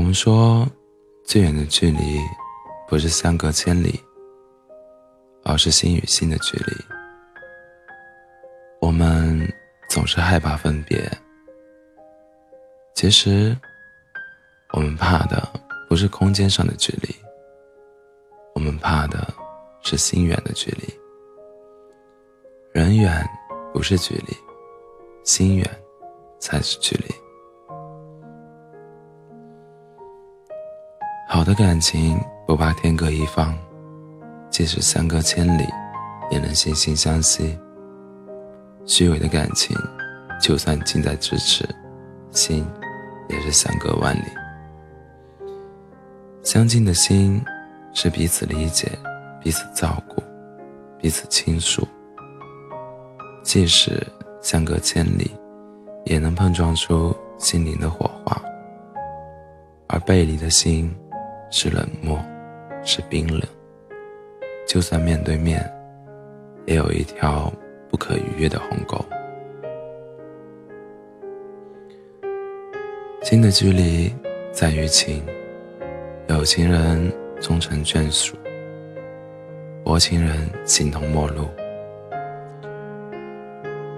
我们说，最远的距离，不是相隔千里，而是心与心的距离。我们总是害怕分别，其实，我们怕的不是空间上的距离，我们怕的是心远的距离。人远不是距离，心远才是距离。的感情不怕天各一方，即使相隔千里，也能惺惺相惜。虚伪的感情，就算近在咫尺，心也是相隔万里。相近的心，是彼此理解、彼此照顾、彼此倾诉。即使相隔千里，也能碰撞出心灵的火花。而背离的心。是冷漠，是冰冷。就算面对面，也有一条不可逾越的鸿沟。心的距离在于情，有情人终成眷属，薄情人形同陌路。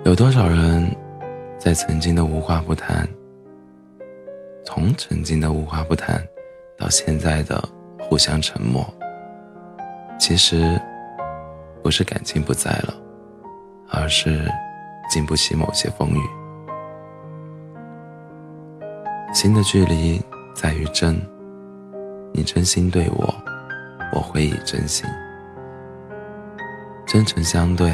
有多少人在曾经的无话不谈，从曾经的无话不谈。到现在的互相沉默，其实不是感情不在了，而是经不起某些风雨。心的距离在于真，你真心对我，我会以真心，真诚相对，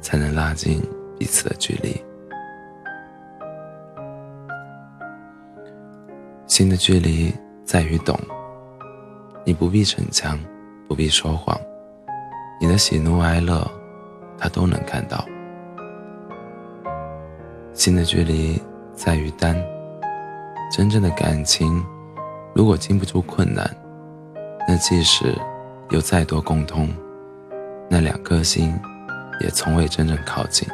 才能拉近彼此的距离。心的距离。在于懂，你不必逞强，不必说谎，你的喜怒哀乐，他都能看到。心的距离在于担，真正的感情，如果经不住困难，那即使有再多共通，那两颗心也从未真正靠近。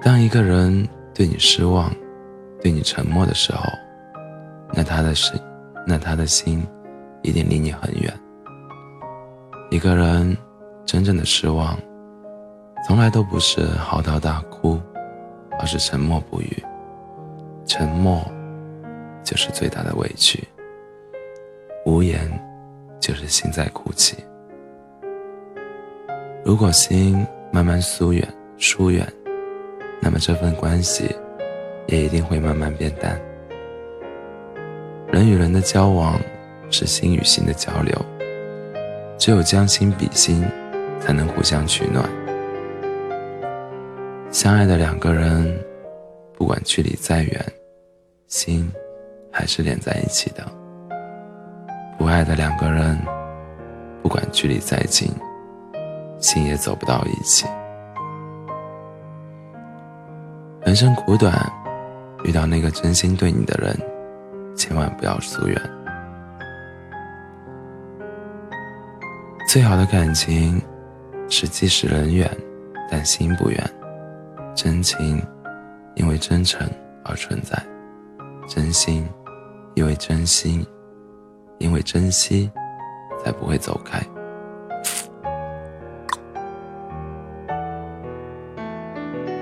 当一个人对你失望，对你沉默的时候，那他的心，那他的心，一定离你很远。一个人真正的失望，从来都不是嚎啕大哭，而是沉默不语。沉默，就是最大的委屈。无言，就是心在哭泣。如果心慢慢疏远、疏远，那么这份关系，也一定会慢慢变淡。人与人的交往是心与心的交流，只有将心比心，才能互相取暖。相爱的两个人，不管距离再远，心还是连在一起的；不爱的两个人，不管距离再近，心也走不到一起。人生苦短，遇到那个真心对你的人。千万不要疏远。最好的感情，是即使人远，但心不远。真情，因为真诚而存在；真心，因为真心，因为珍惜，才不会走开。